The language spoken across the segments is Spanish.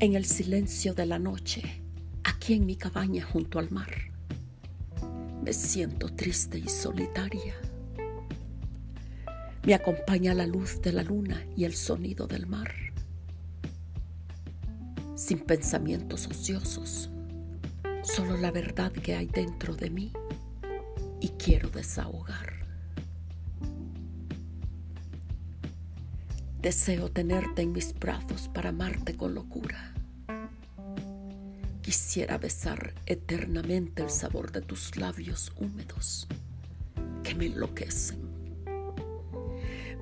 En el silencio de la noche, aquí en mi cabaña junto al mar, me siento triste y solitaria. Me acompaña la luz de la luna y el sonido del mar. Sin pensamientos ociosos, solo la verdad que hay dentro de mí y quiero desahogar. Deseo tenerte en mis brazos para amarte con locura. Quisiera besar eternamente el sabor de tus labios húmedos que me enloquecen.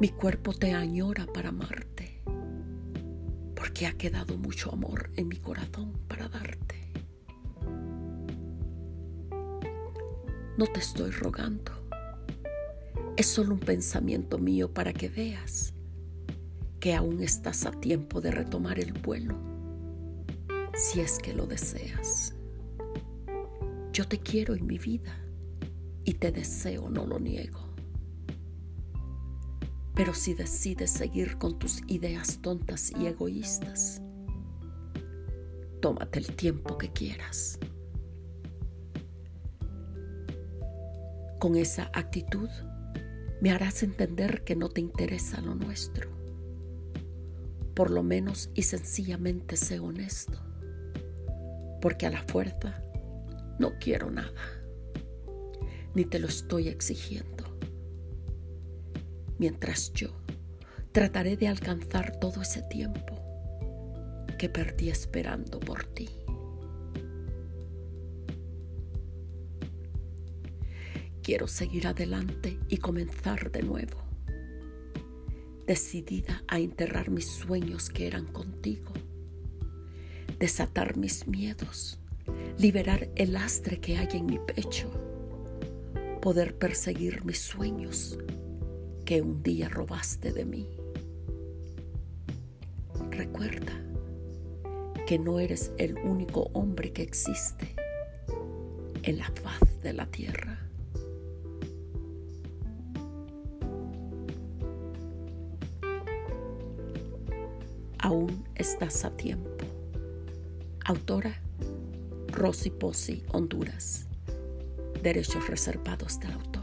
Mi cuerpo te añora para amarte, porque ha quedado mucho amor en mi corazón para darte. No te estoy rogando, es solo un pensamiento mío para que veas que aún estás a tiempo de retomar el vuelo, si es que lo deseas. Yo te quiero en mi vida y te deseo, no lo niego. Pero si decides seguir con tus ideas tontas y egoístas, tómate el tiempo que quieras. Con esa actitud me harás entender que no te interesa lo nuestro por lo menos y sencillamente sé honesto, porque a la fuerza no quiero nada, ni te lo estoy exigiendo. Mientras yo trataré de alcanzar todo ese tiempo que perdí esperando por ti. Quiero seguir adelante y comenzar de nuevo decidida a enterrar mis sueños que eran contigo, desatar mis miedos, liberar el lastre que hay en mi pecho, poder perseguir mis sueños que un día robaste de mí. Recuerda que no eres el único hombre que existe en la faz de la tierra. Aún estás a tiempo. Autora Rosy Posi, Honduras. Derechos reservados del autor.